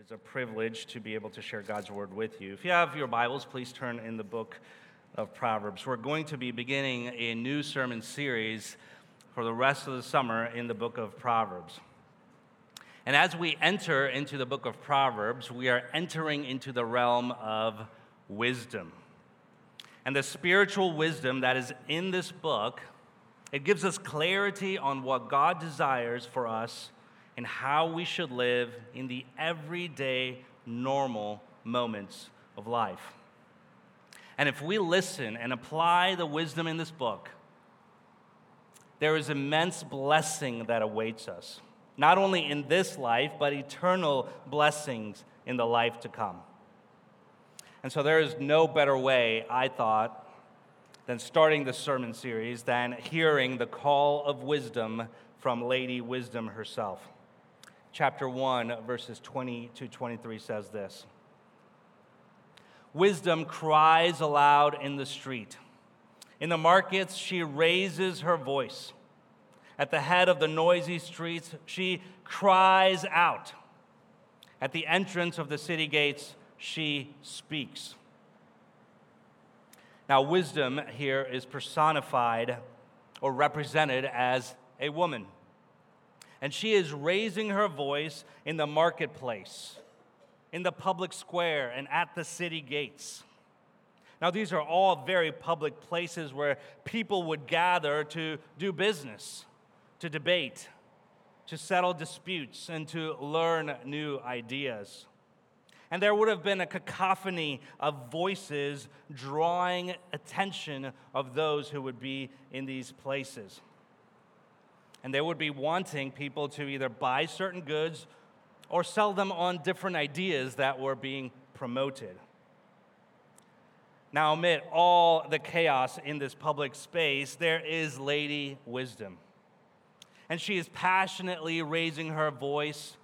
It is a privilege to be able to share God's word with you. If you have your Bibles, please turn in the book of Proverbs. We're going to be beginning a new sermon series for the rest of the summer in the book of Proverbs. And as we enter into the book of Proverbs, we are entering into the realm of wisdom. And the spiritual wisdom that is in this book, it gives us clarity on what God desires for us and how we should live in the everyday, normal moments of life. And if we listen and apply the wisdom in this book, there is immense blessing that awaits us, not only in this life, but eternal blessings in the life to come. And so there is no better way, I thought, than starting the sermon series than hearing the call of wisdom from Lady Wisdom herself chapter 1, verses 20 to 23 says this Wisdom cries aloud in the street. In the markets, she raises her voice. At the head of the noisy streets, she cries out. At the entrance of the city gates, she speaks. Now, wisdom here is personified or represented as a woman and she is raising her voice in the marketplace, in the public square, and at the city gates. Now, these are all very public places where people would gather to do business, to debate, to settle disputes, and to learn new ideas. And there would have been a cacophony of voices drawing attention of those who would be in these places and they would be wanting people to either buy certain goods or sell them on different ideas that were being promoted. Now, amid all the chaos in this public space, there is Lady Wisdom. And she is passionately raising her voice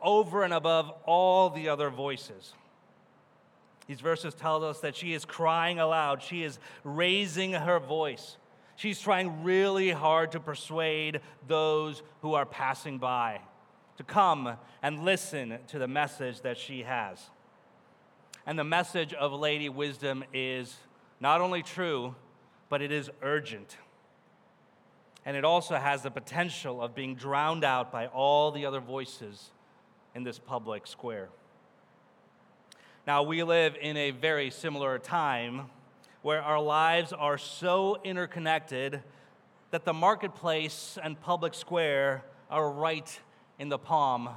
over and above all the other voices. These verses tell us that she is crying aloud, she is raising her voice. She's trying really hard to persuade those who are passing by to come and listen to the message that she has. And the message of Lady Wisdom is not only true, but it is urgent. And it also has the potential of being drowned out by all the other voices in this public square. Now, we live in a very similar time where our lives are so interconnected that the marketplace and public square are right in the palm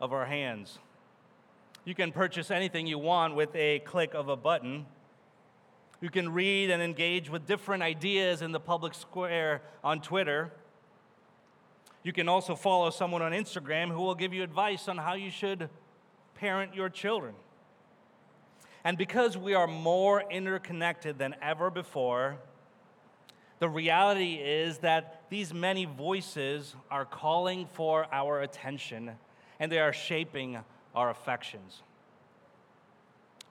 of our hands. You can purchase anything you want with a click of a button. You can read and engage with different ideas in the public square on Twitter. You can also follow someone on Instagram who will give you advice on how you should parent your children. And because we are more interconnected than ever before, the reality is that these many voices are calling for our attention and they are shaping our affections.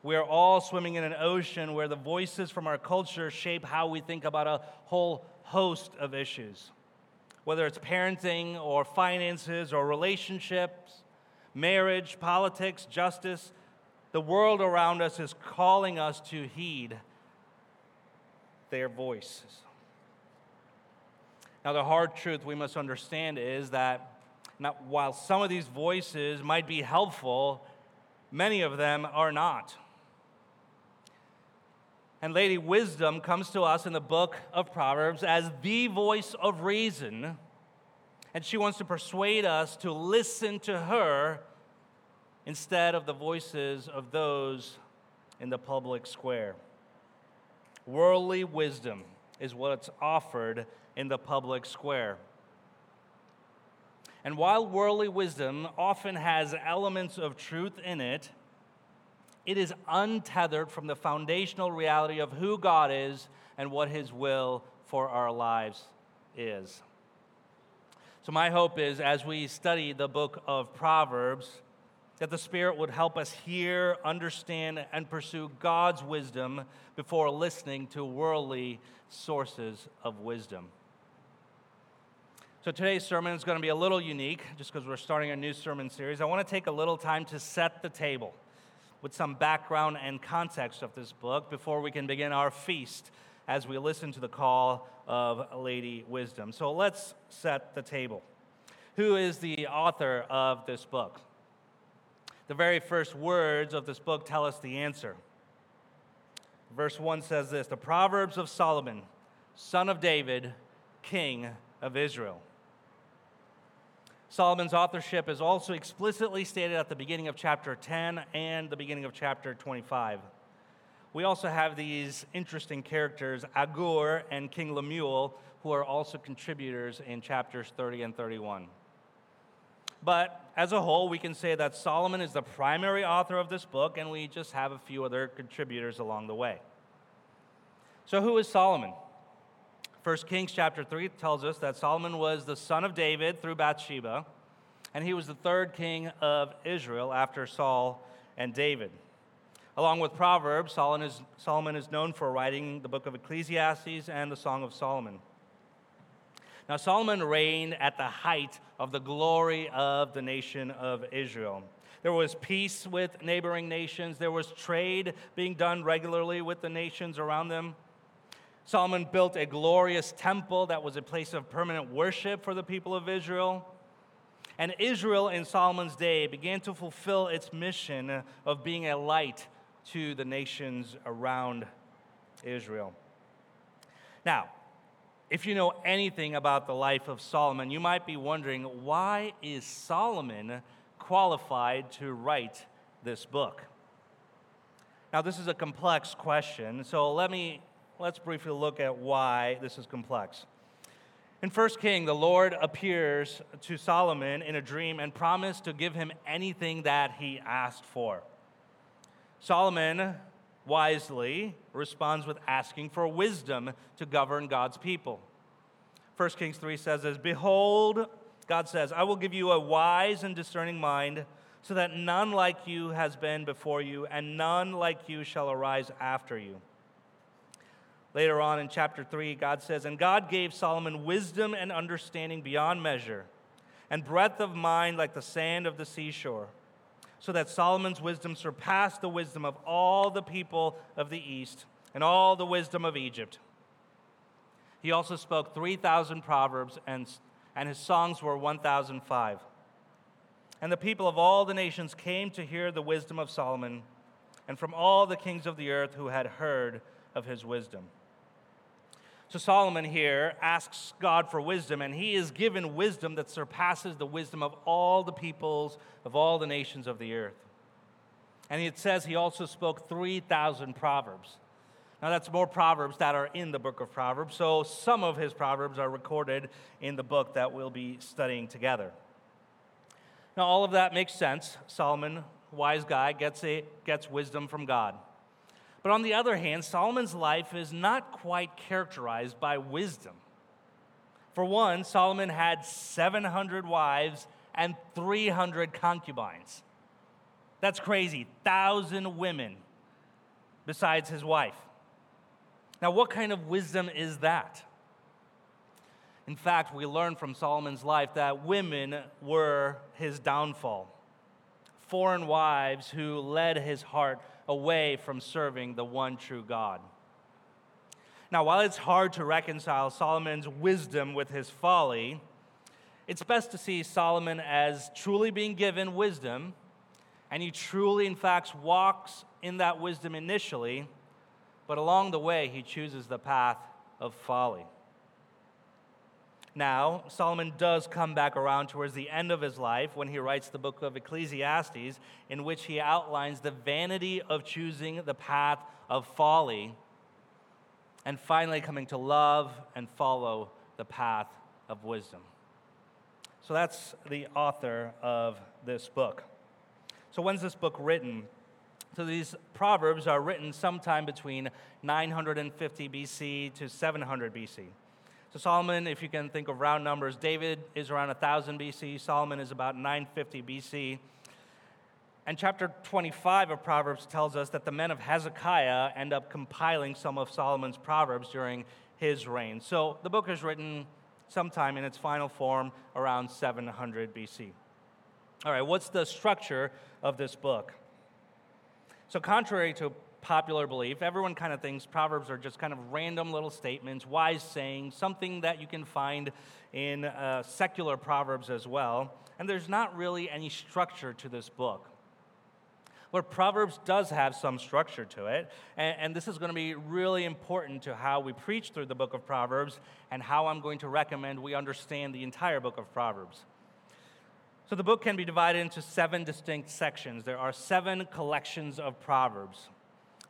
We are all swimming in an ocean where the voices from our culture shape how we think about a whole host of issues, whether it's parenting or finances or relationships, marriage, politics, justice the world around us is calling us to heed their voices. Now, the hard truth we must understand is that not, while some of these voices might be helpful, many of them are not. And Lady Wisdom comes to us in the book of Proverbs as the voice of reason, and she wants to persuade us to listen to her instead of the voices of those in the public square. Worldly wisdom is what's offered in the public square. And while worldly wisdom often has elements of truth in it, it is untethered from the foundational reality of who God is and what His will for our lives is. So, my hope is as we study the book of Proverbs, that the Spirit would help us hear, understand, and pursue God's wisdom before listening to worldly sources of wisdom. So today's sermon is going to be a little unique just because we're starting a new sermon series. I want to take a little time to set the table with some background and context of this book before we can begin our feast as we listen to the call of Lady Wisdom. So let's set the table. Who is the author of this book? The very first words of this book tell us the answer. Verse 1 says this The Proverbs of Solomon, son of David, king of Israel. Solomon's authorship is also explicitly stated at the beginning of chapter 10 and the beginning of chapter 25. We also have these interesting characters, Agur and King Lemuel, who are also contributors in chapters 30 and 31. But as a whole, we can say that Solomon is the primary author of this book, and we just have a few other contributors along the way. So, who is Solomon? 1 Kings chapter 3 tells us that Solomon was the son of David through Bathsheba, and he was the third king of Israel after Saul and David. Along with Proverbs, Solomon is, Solomon is known for writing the book of Ecclesiastes and the Song of Solomon. Now, Solomon reigned at the height of the glory of the nation of Israel. There was peace with neighboring nations, there was trade being done regularly with the nations around them. Solomon built a glorious temple that was a place of permanent worship for the people of Israel. And Israel in Solomon's day began to fulfill its mission of being a light to the nations around Israel. Now, if you know anything about the life of Solomon, you might be wondering why is Solomon qualified to write this book? Now, this is a complex question, so let me let's briefly look at why this is complex. In 1 King, the Lord appears to Solomon in a dream and promised to give him anything that he asked for. Solomon wisely responds with asking for wisdom to govern God's people. 1 Kings 3 says this Behold, God says, I will give you a wise and discerning mind, so that none like you has been before you, and none like you shall arise after you. Later on in chapter 3, God says, And God gave Solomon wisdom and understanding beyond measure, and breadth of mind like the sand of the seashore, so that Solomon's wisdom surpassed the wisdom of all the people of the East and all the wisdom of Egypt. He also spoke 3,000 proverbs, and, and his songs were 1,005. And the people of all the nations came to hear the wisdom of Solomon, and from all the kings of the earth who had heard of his wisdom. So Solomon here asks God for wisdom, and he is given wisdom that surpasses the wisdom of all the peoples, of all the nations of the earth. And it says he also spoke 3,000 proverbs. Now, that's more proverbs that are in the book of Proverbs. So, some of his proverbs are recorded in the book that we'll be studying together. Now, all of that makes sense. Solomon, wise guy, gets, a, gets wisdom from God. But on the other hand, Solomon's life is not quite characterized by wisdom. For one, Solomon had 700 wives and 300 concubines. That's crazy. Thousand women besides his wife. Now, what kind of wisdom is that? In fact, we learn from Solomon's life that women were his downfall. Foreign wives who led his heart away from serving the one true God. Now, while it's hard to reconcile Solomon's wisdom with his folly, it's best to see Solomon as truly being given wisdom, and he truly, in fact, walks in that wisdom initially, but along the way, he chooses the path of folly. Now, Solomon does come back around towards the end of his life when he writes the book of Ecclesiastes, in which he outlines the vanity of choosing the path of folly and finally coming to love and follow the path of wisdom. So that's the author of this book. So, when's this book written? So, these Proverbs are written sometime between 950 BC to 700 BC. So Solomon, if you can think of round numbers, David is around 1000 BC, Solomon is about 950 BC. And chapter 25 of Proverbs tells us that the men of Hezekiah end up compiling some of Solomon's Proverbs during his reign. So the book is written sometime in its final form around 700 BC. All right, what's the structure of this book? So, contrary to popular belief, everyone kind of thinks Proverbs are just kind of random little statements, wise sayings, something that you can find in uh, secular Proverbs as well. And there's not really any structure to this book. But Proverbs does have some structure to it, and, and this is going to be really important to how we preach through the book of Proverbs and how I'm going to recommend we understand the entire book of Proverbs. So the book can be divided into seven distinct sections. There are seven collections of Proverbs.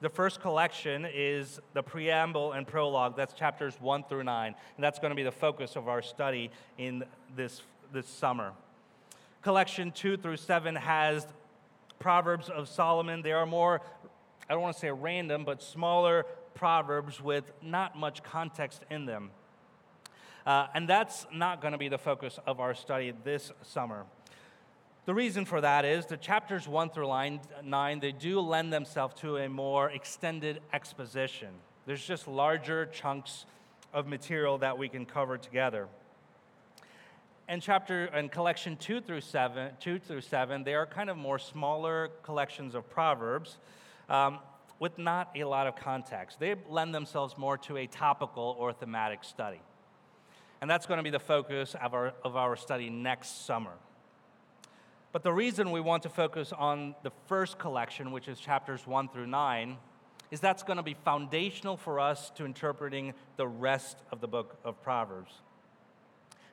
The first collection is the preamble and prologue. That's chapters one through nine. And that's going to be the focus of our study in this, this summer. Collection two through seven has Proverbs of Solomon. They are more, I don't want to say random, but smaller Proverbs with not much context in them. Uh, and that's not going to be the focus of our study this summer. The reason for that is the chapters 1 through line 9, they do lend themselves to a more extended exposition. There's just larger chunks of material that we can cover together and chapter and collection two through seven, two through seven, they are kind of more smaller collections of proverbs um, with not a lot of context. They lend themselves more to a topical or thematic study, and that's going to be the focus of our of our study next summer. But the reason we want to focus on the first collection, which is chapters one through nine, is that's going to be foundational for us to interpreting the rest of the book of Proverbs.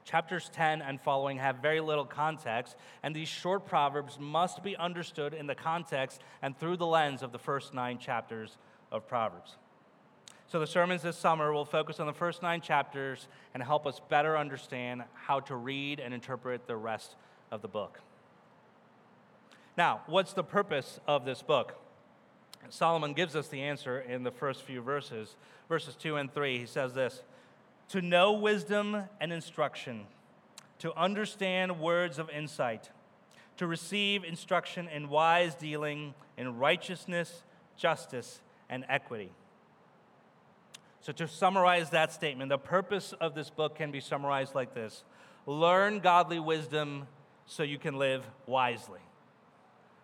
Chapters 10 and following have very little context, and these short proverbs must be understood in the context and through the lens of the first nine chapters of Proverbs. So, the sermons this summer will focus on the first nine chapters and help us better understand how to read and interpret the rest of the book. Now, what's the purpose of this book? Solomon gives us the answer in the first few verses, verses 2 and 3. He says this to know wisdom and instruction, to understand words of insight, to receive instruction in wise dealing, in righteousness, justice, and equity. So, to summarize that statement, the purpose of this book can be summarized like this Learn godly wisdom so you can live wisely.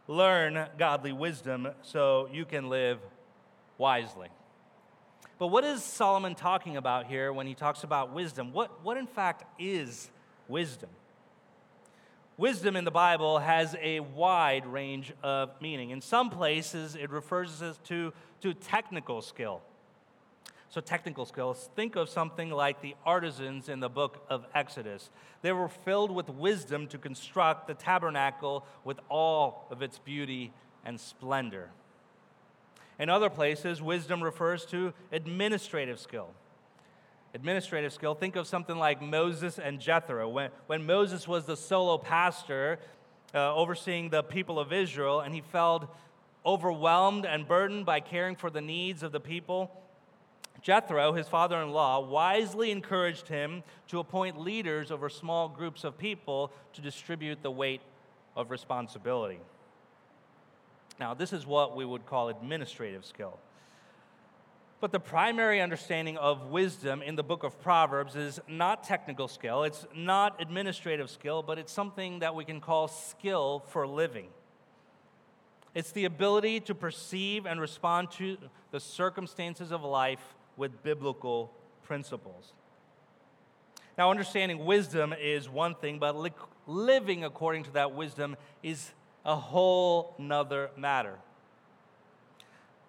Learn godly wisdom so you can live wisely. But what is Solomon talking about here when he talks about wisdom? What, what in fact is wisdom? Wisdom in the Bible has a wide range of meaning. In some places, it refers to, to technical skill. So, technical skills, think of something like the artisans in the book of Exodus. They were filled with wisdom to construct the tabernacle with all of its beauty and splendor. In other places, wisdom refers to administrative skill. Administrative skill, think of something like Moses and Jethro. When, when Moses was the solo pastor uh, overseeing the people of Israel, and he felt overwhelmed and burdened by caring for the needs of the people, Jethro, his father in law, wisely encouraged him to appoint leaders over small groups of people to distribute the weight of responsibility. Now, this is what we would call administrative skill. But the primary understanding of wisdom in the book of Proverbs is not technical skill, it's not administrative skill, but it's something that we can call skill for living. It's the ability to perceive and respond to the circumstances of life with biblical principles. Now, understanding wisdom is one thing, but li- living according to that wisdom is a whole nother matter.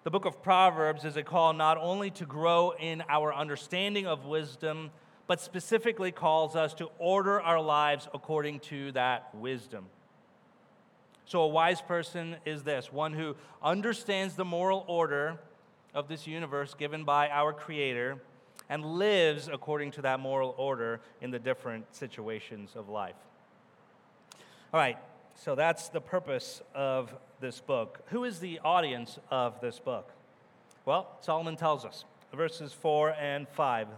The book of Proverbs is a call not only to grow in our understanding of wisdom, but specifically calls us to order our lives according to that wisdom. So, a wise person is this one who understands the moral order of this universe given by our Creator and lives according to that moral order in the different situations of life. All right, so that's the purpose of this book. Who is the audience of this book? Well, Solomon tells us, verses 4 and 5.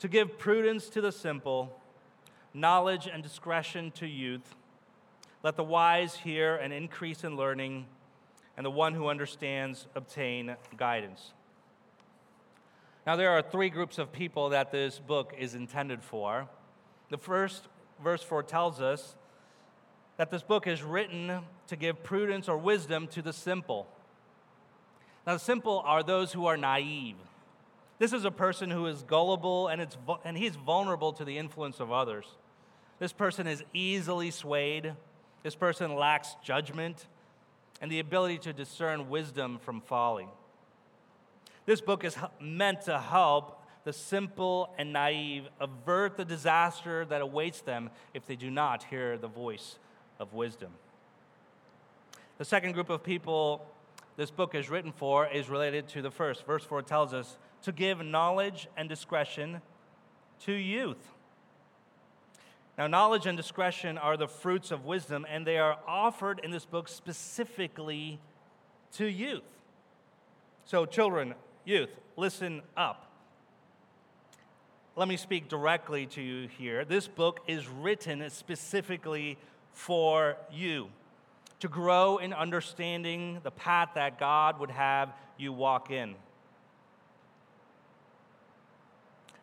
To give prudence to the simple, knowledge and discretion to youth, let the wise hear and increase in learning, and the one who understands obtain guidance. Now, there are three groups of people that this book is intended for. The first verse 4 tells us that this book is written to give prudence or wisdom to the simple. Now, the simple are those who are naive. This is a person who is gullible and, it's, and he's vulnerable to the influence of others. This person is easily swayed. This person lacks judgment and the ability to discern wisdom from folly. This book is meant to help the simple and naive avert the disaster that awaits them if they do not hear the voice of wisdom. The second group of people this book is written for is related to the first. Verse 4 tells us to give knowledge and discretion to youth. Now, knowledge and discretion are the fruits of wisdom, and they are offered in this book specifically to youth. So, children, youth, listen up. Let me speak directly to you here. This book is written specifically for you to grow in understanding the path that God would have you walk in.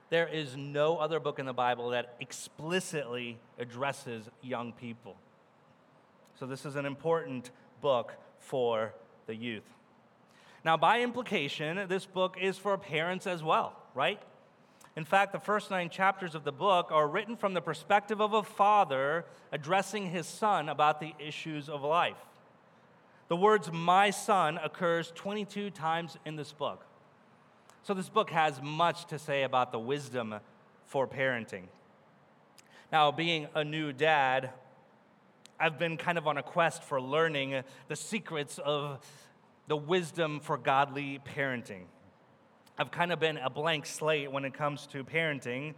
There is no other book in the Bible that explicitly addresses young people. So, this is an important book for the youth. Now, by implication, this book is for parents as well, right? In fact, the first nine chapters of the book are written from the perspective of a father addressing his son about the issues of life. The words my son occurs 22 times in this book. So this book has much to say about the wisdom for parenting. Now, being a new dad, I've been kind of on a quest for learning the secrets of the wisdom for godly parenting. I've kind of been a blank slate when it comes to parenting.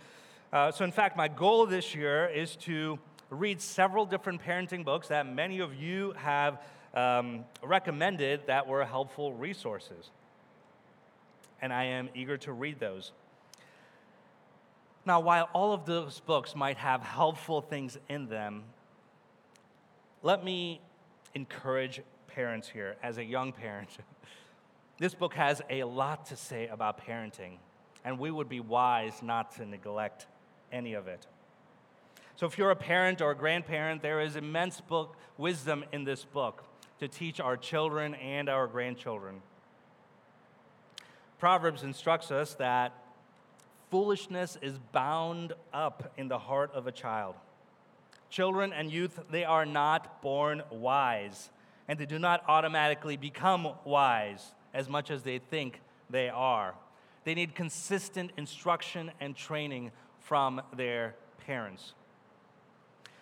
Uh, so, in fact, my goal this year is to read several different parenting books that many of you have um, recommended that were helpful resources. And I am eager to read those. Now, while all of those books might have helpful things in them, let me encourage parents here as a young parent. This book has a lot to say about parenting, and we would be wise not to neglect any of it. So, if you're a parent or a grandparent, there is immense book wisdom in this book to teach our children and our grandchildren. Proverbs instructs us that foolishness is bound up in the heart of a child. Children and youth, they are not born wise, and they do not automatically become wise as much as they think they are. They need consistent instruction and training from their parents.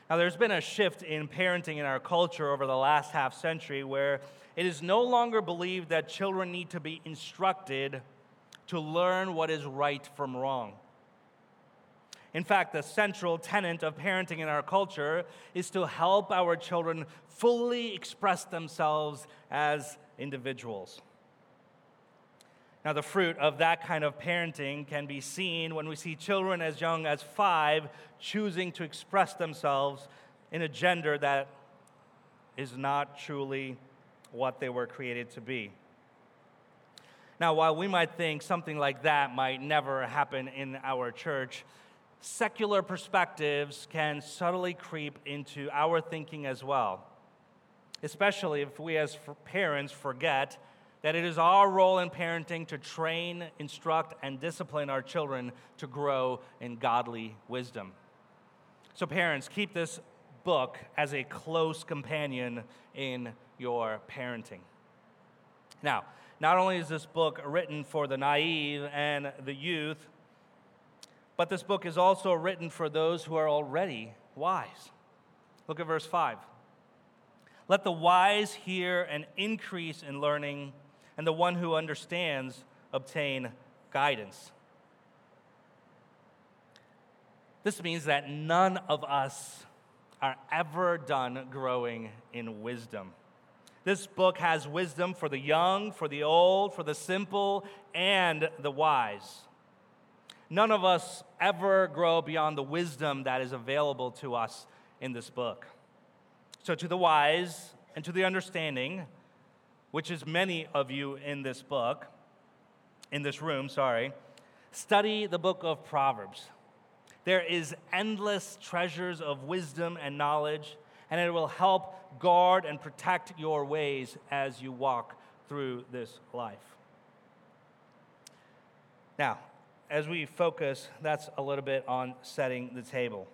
Now, there's been a shift in parenting in our culture over the last half century where it is no longer believed that children need to be instructed to learn what is right from wrong. In fact, the central tenet of parenting in our culture is to help our children fully express themselves as individuals. Now, the fruit of that kind of parenting can be seen when we see children as young as five choosing to express themselves in a gender that is not truly what they were created to be. Now, while we might think something like that might never happen in our church, secular perspectives can subtly creep into our thinking as well, especially if we as parents forget that it is our role in parenting to train, instruct, and discipline our children to grow in godly wisdom. So, parents, keep this book as a close companion in your parenting. Now, not only is this book written for the naive and the youth, but this book is also written for those who are already wise. Look at verse 5. Let the wise hear and increase in learning and the one who understands obtain guidance. This means that none of us are ever done growing in wisdom. This book has wisdom for the young, for the old, for the simple, and the wise. None of us ever grow beyond the wisdom that is available to us in this book. So, to the wise and to the understanding, which is many of you in this book, in this room, sorry, study the book of Proverbs. There is endless treasures of wisdom and knowledge, and it will help guard and protect your ways as you walk through this life. Now, as we focus, that's a little bit on setting the table.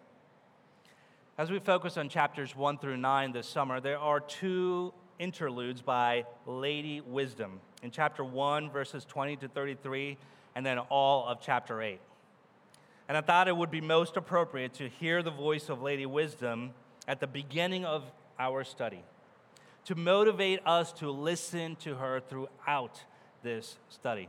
As we focus on chapters 1 through 9 this summer, there are two interludes by Lady Wisdom in chapter 1, verses 20 to 33, and then all of chapter 8. And I thought it would be most appropriate to hear the voice of Lady Wisdom at the beginning of our study, to motivate us to listen to her throughout this study.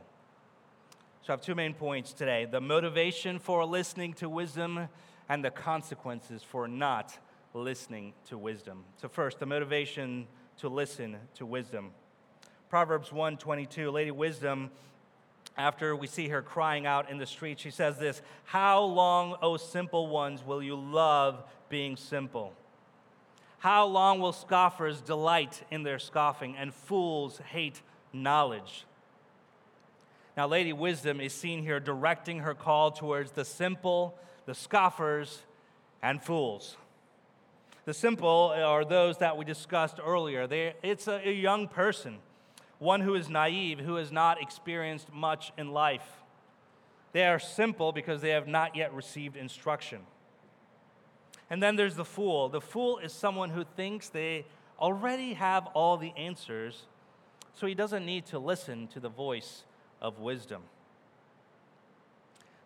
So I have two main points today the motivation for listening to wisdom and the consequences for not listening to wisdom. So first, the motivation to listen to wisdom. Proverbs 122, Lady Wisdom, after we see her crying out in the street, she says this How long, O simple ones, will you love being simple? How long will scoffers delight in their scoffing and fools hate knowledge? Now, Lady Wisdom is seen here directing her call towards the simple, the scoffers, and fools. The simple are those that we discussed earlier. They, it's a, a young person, one who is naive, who has not experienced much in life. They are simple because they have not yet received instruction. And then there's the fool. The fool is someone who thinks they already have all the answers, so he doesn't need to listen to the voice of wisdom.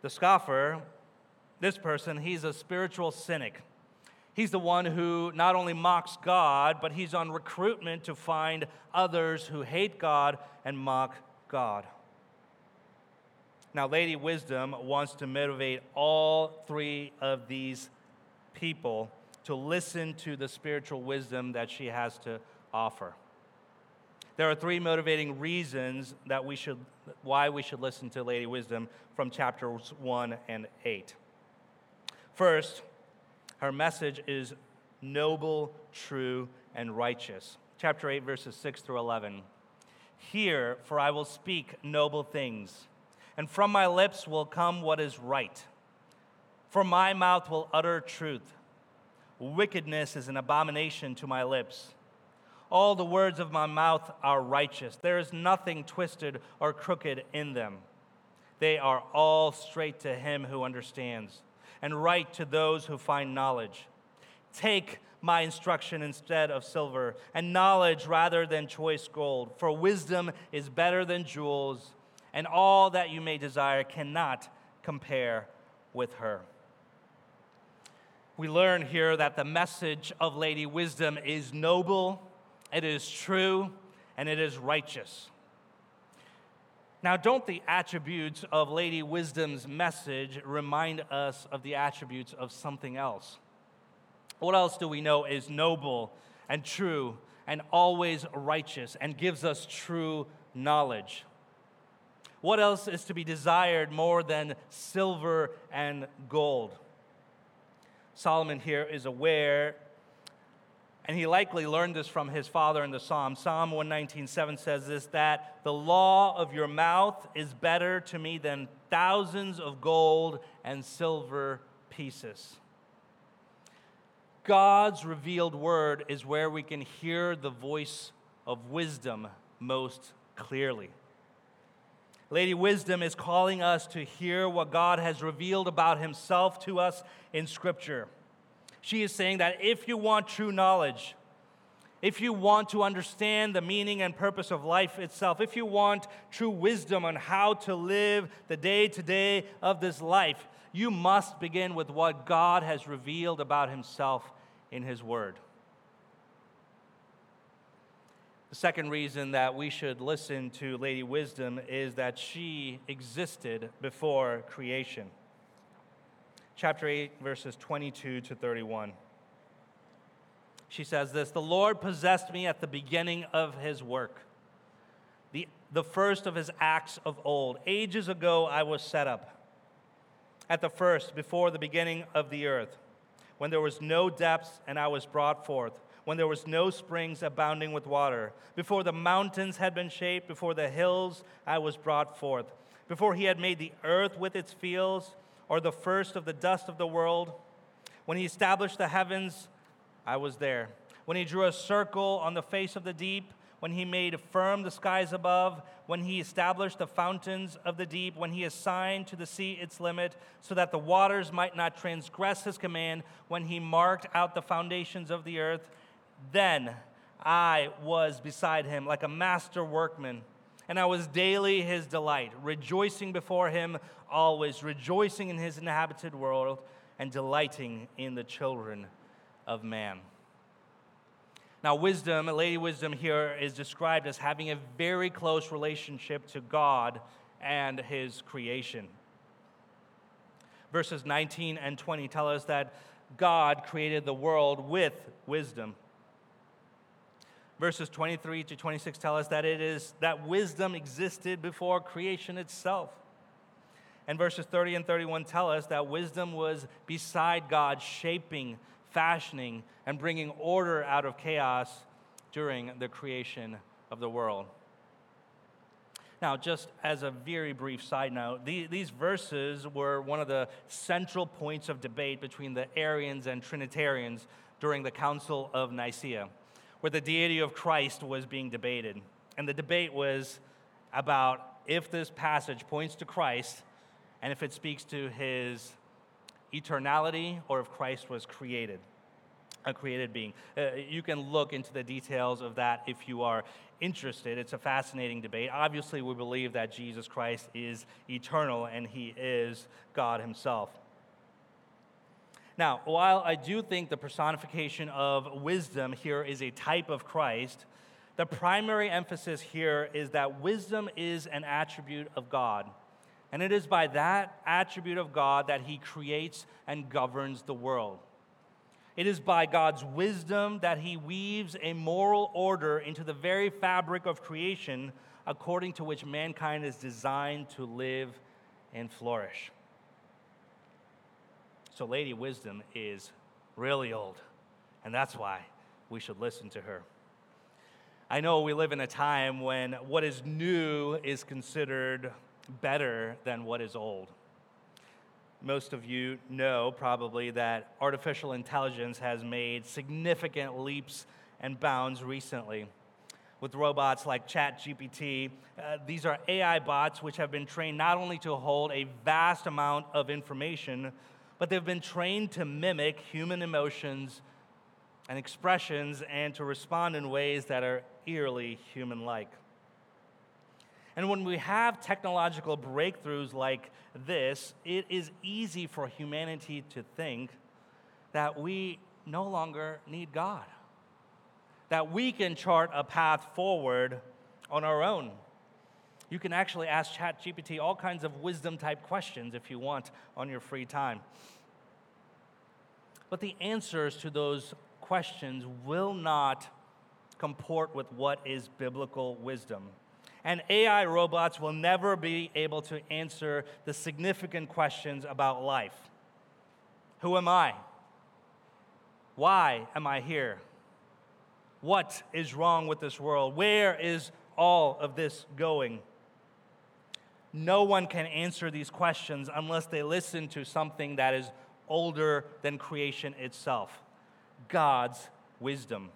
The scoffer, this person, he's a spiritual cynic. He's the one who not only mocks God, but he's on recruitment to find others who hate God and mock God. Now, Lady Wisdom wants to motivate all three of these people to listen to the spiritual wisdom that she has to offer. There are three motivating reasons that we should, why we should listen to Lady Wisdom from chapters 1 and 8. First, her message is noble, true, and righteous. Chapter 8, verses 6 through 11. Hear, for I will speak noble things, and from my lips will come what is right. For my mouth will utter truth. Wickedness is an abomination to my lips. All the words of my mouth are righteous. There is nothing twisted or crooked in them. They are all straight to him who understands and right to those who find knowledge. Take my instruction instead of silver, and knowledge rather than choice gold. For wisdom is better than jewels, and all that you may desire cannot compare with her. We learn here that the message of Lady Wisdom is noble, it is true, and it is righteous. Now, don't the attributes of Lady Wisdom's message remind us of the attributes of something else? What else do we know is noble and true and always righteous and gives us true knowledge? What else is to be desired more than silver and gold? Solomon here is aware and he likely learned this from his father in the Psalm. Psalm 119.7 says this, that the law of your mouth is better to me than thousands of gold and silver pieces. God's revealed word is where we can hear the voice of wisdom most clearly. Lady Wisdom is calling us to hear what God has revealed about himself to us in Scripture. She is saying that if you want true knowledge, if you want to understand the meaning and purpose of life itself, if you want true wisdom on how to live the day to day of this life, you must begin with what God has revealed about Himself in His Word. The second reason that we should listen to Lady Wisdom is that she existed before creation chapter 8, verses 22 to 31. She says this The Lord possessed me at the beginning of his work, the, the first of his acts of old. Ages ago I was set up, at the first, before the beginning of the earth, when there was no depths and I was brought forth, when there was no springs abounding with water, before the mountains had been shaped, before the hills I was brought forth, before he had made the earth with its fields or the first of the dust of the world? When he established the heavens, I was there. When he drew a circle on the face of the deep, when he made firm the skies above, when he established the fountains of the deep, when he assigned to the sea its limit, so that the waters might not transgress his command, when he marked out the foundations of the earth, then I was beside him like a master workman. And I was daily his delight, rejoicing before him always, rejoicing in his inhabited world, and delighting in the children of man. Now, wisdom, Lady Wisdom here is described as having a very close relationship to God and his creation. Verses 19 and 20 tell us that God created the world with wisdom. Verses 23 to 26 tell us that it is that wisdom existed before creation itself. And verses 30 and 31 tell us that wisdom was beside God, shaping fashioning, and bringing order out of chaos during the creation of the world. Now, just as a very brief side note, these verses were one of the central points of debate between the Arians and Trinitarians during the Council of Nicaea, where the deity of Christ was being debated. And the debate was about if this passage points to Christ and if it speaks to his eternality or if Christ was created, a created being. Uh, you can look into the details of that if you are interested. It's a fascinating debate. Obviously, we believe that Jesus Christ is eternal and he is God himself. Now, while I do think the personification of wisdom here is a type of Christ, the primary emphasis here is that wisdom is an attribute of God. And it is by that attribute of God that He creates and governs the world. It is by God's wisdom that He weaves a moral order into the very fabric of creation according to which mankind is designed to live and flourish. So, Lady Wisdom is really old, and that's why we should listen to her. I know we live in a time when what is new is considered better than what is old. Most of you know probably that artificial intelligence has made significant leaps and bounds recently. With robots like ChatGPT, uh, these are AI bots which have been trained not only to hold a vast amount of information, but they've been trained to mimic human emotions and expressions and to respond in ways that are eerily human like. And when we have technological breakthroughs like this, it is easy for humanity to think that we no longer need God, that we can chart a path forward on our own. You can actually ask ChatGPT all kinds of wisdom type questions if you want on your free time. But the answers to those questions will not comport with what is biblical wisdom and AI robots will never be able to answer the significant questions about life Who am I? Why am I here? What is wrong with this world? Where is all of this going? No one can answer these questions unless they listen to something that is older than creation itself God's wisdom.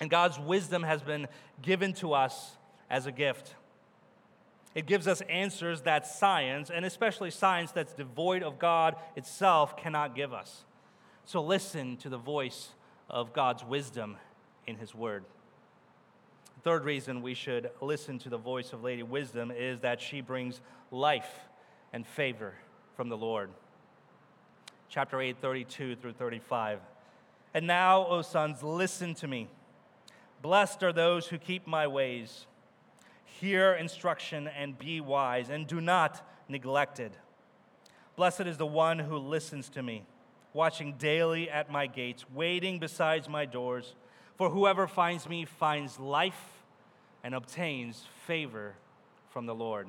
And God's wisdom has been given to us as a gift. It gives us answers that science, and especially science that's devoid of God itself, cannot give us. So listen to the voice of God's wisdom in His Word. Third reason we should listen to the voice of Lady Wisdom is that she brings life and favor from the Lord. Chapter 8, 32 through 35. And now, O sons, listen to me. Blessed are those who keep my ways Hear instruction and be wise, and do not neglect it. Blessed is the one who listens to me, watching daily at my gates, waiting beside my doors. For whoever finds me finds life and obtains favor from the Lord.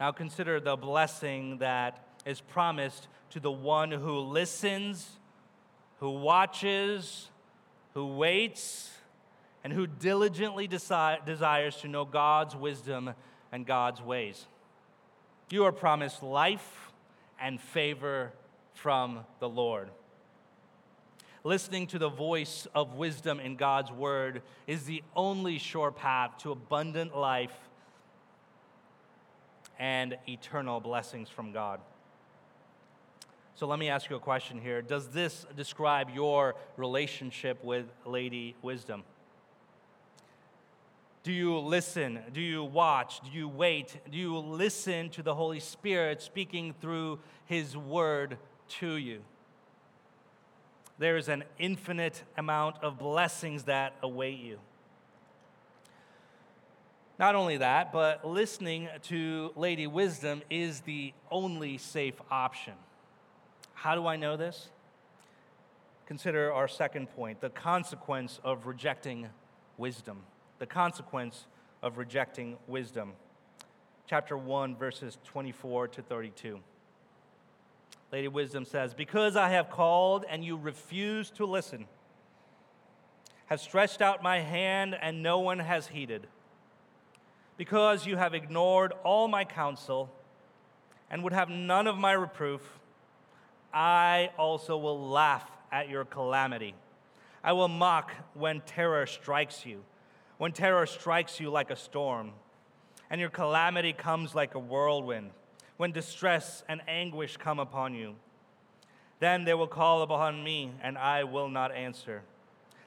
Now consider the blessing that is promised to the one who listens, who watches, who waits and who diligently desi- desires to know God's wisdom and God's ways. You are promised life and favor from the Lord. Listening to the voice of wisdom in God's word is the only sure path to abundant life and eternal blessings from God. So let me ask you a question here. Does this describe your relationship with Lady Wisdom? Do you listen? Do you watch? Do you wait? Do you listen to the Holy Spirit speaking through His Word to you? There is an infinite amount of blessings that await you. Not only that, but listening to Lady Wisdom is the only safe option. How do I know this? Consider our second point the consequence of rejecting wisdom the consequence of rejecting wisdom. Chapter 1, verses 24 to 32. Lady Wisdom says, Because I have called and you refuse to listen, have stretched out my hand and no one has heeded. Because you have ignored all my counsel and would have none of my reproof, I also will laugh at your calamity. I will mock when terror strikes you when terror strikes you like a storm, and your calamity comes like a whirlwind, when distress and anguish come upon you. Then they will call upon me, and I will not answer.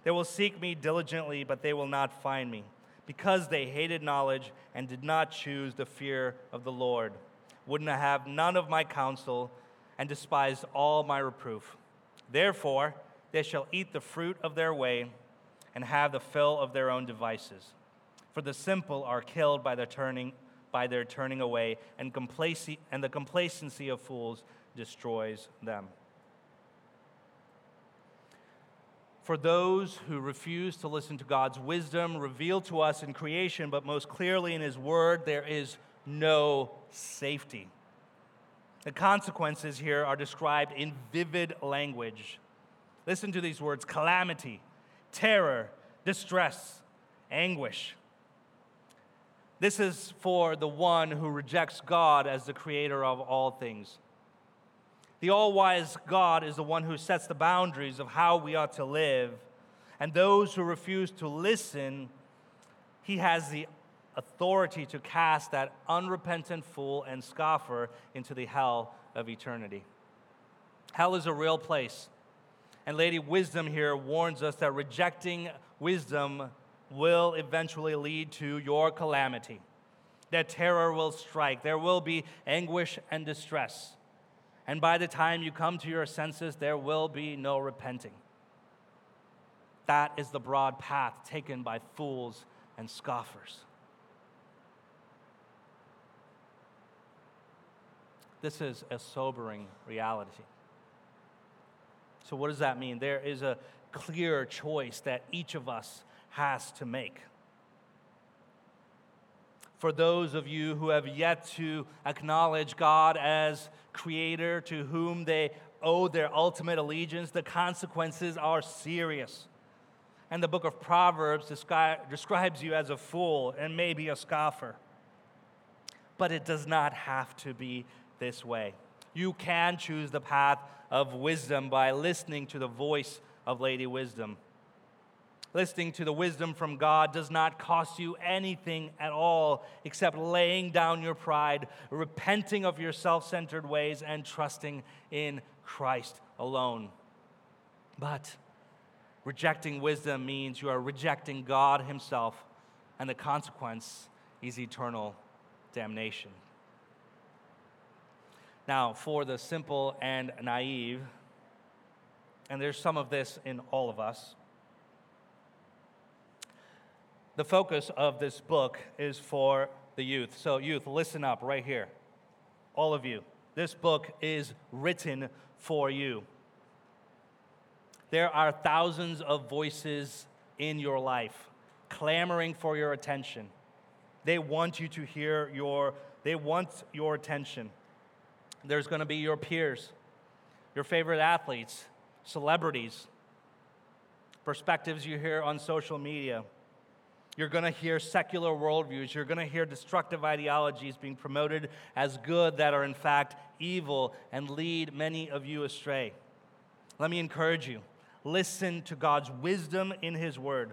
They will seek me diligently, but they will not find me, because they hated knowledge and did not choose the fear of the Lord, wouldn't have none of my counsel, and despised all my reproof. Therefore, they shall eat the fruit of their way and have the fill of their own devices. For the simple are killed by their turning, by their turning away, and, complac- and the complacency of fools destroys them. For those who refuse to listen to God's wisdom revealed to us in creation, but most clearly in His Word, there is no safety. The consequences here are described in vivid language. Listen to these words calamity, terror, distress, anguish. This is for the one who rejects God as the creator of all things. The all wise God is the one who sets the boundaries of how we ought to live. And those who refuse to listen, he has the authority to cast that unrepentant fool and scoffer into the hell of eternity. Hell is a real place. And Lady Wisdom here warns us that rejecting wisdom will eventually lead to your calamity. That terror will strike. There will be anguish and distress. And by the time you come to your senses, there will be no repenting. That is the broad path taken by fools and scoffers. This is a sobering reality. So, what does that mean? There is a clear choice that each of us has to make. For those of you who have yet to acknowledge God as creator to whom they owe their ultimate allegiance, the consequences are serious. And the book of Proverbs descri- describes you as a fool and maybe a scoffer. But it does not have to be this way. You can choose the path of wisdom by listening to the voice of Lady Wisdom. Listening to the wisdom from God does not cost you anything at all except laying down your pride, repenting of your self centered ways, and trusting in Christ alone. But rejecting wisdom means you are rejecting God Himself, and the consequence is eternal damnation. Now, for the simple and naive, and there's some of this in all of us, the focus of this book is for the youth. So, youth, listen up right here. All of you. This book is written for you. There are thousands of voices in your life clamoring for your attention. They want you to hear your, they want your attention. There's going to be your peers, your favorite athletes, celebrities, perspectives you hear on social media. You're going to hear secular worldviews. You're going to hear destructive ideologies being promoted as good that are, in fact, evil and lead many of you astray. Let me encourage you listen to God's wisdom in His Word,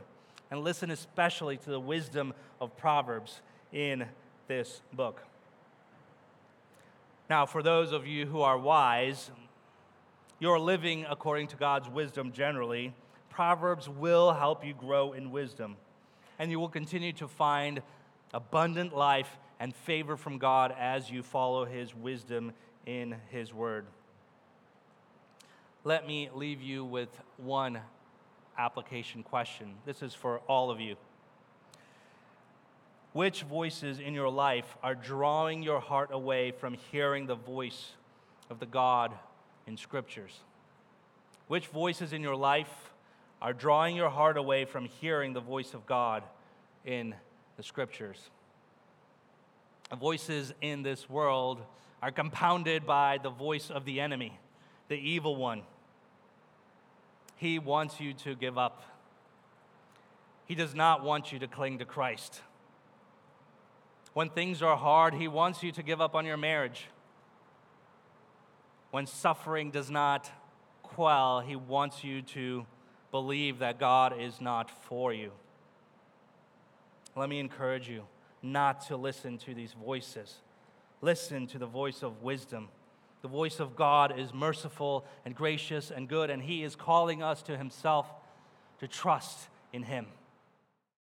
and listen especially to the wisdom of Proverbs in this book. Now, for those of you who are wise, you're living according to God's wisdom generally. Proverbs will help you grow in wisdom, and you will continue to find abundant life and favor from God as you follow His wisdom in His Word. Let me leave you with one application question. This is for all of you. Which voices in your life are drawing your heart away from hearing the voice of the God in Scriptures? Which voices in your life are drawing your heart away from hearing the voice of God in the Scriptures? The voices in this world are compounded by the voice of the enemy, the evil one. He wants you to give up. He does not want you to cling to Christ. When things are hard, He wants you to give up on your marriage. When suffering does not quell, He wants you to believe that God is not for you. Let me encourage you not to listen to these voices. Listen to the voice of wisdom. The voice of God is merciful and gracious and good, and He is calling us to Himself to trust in Him.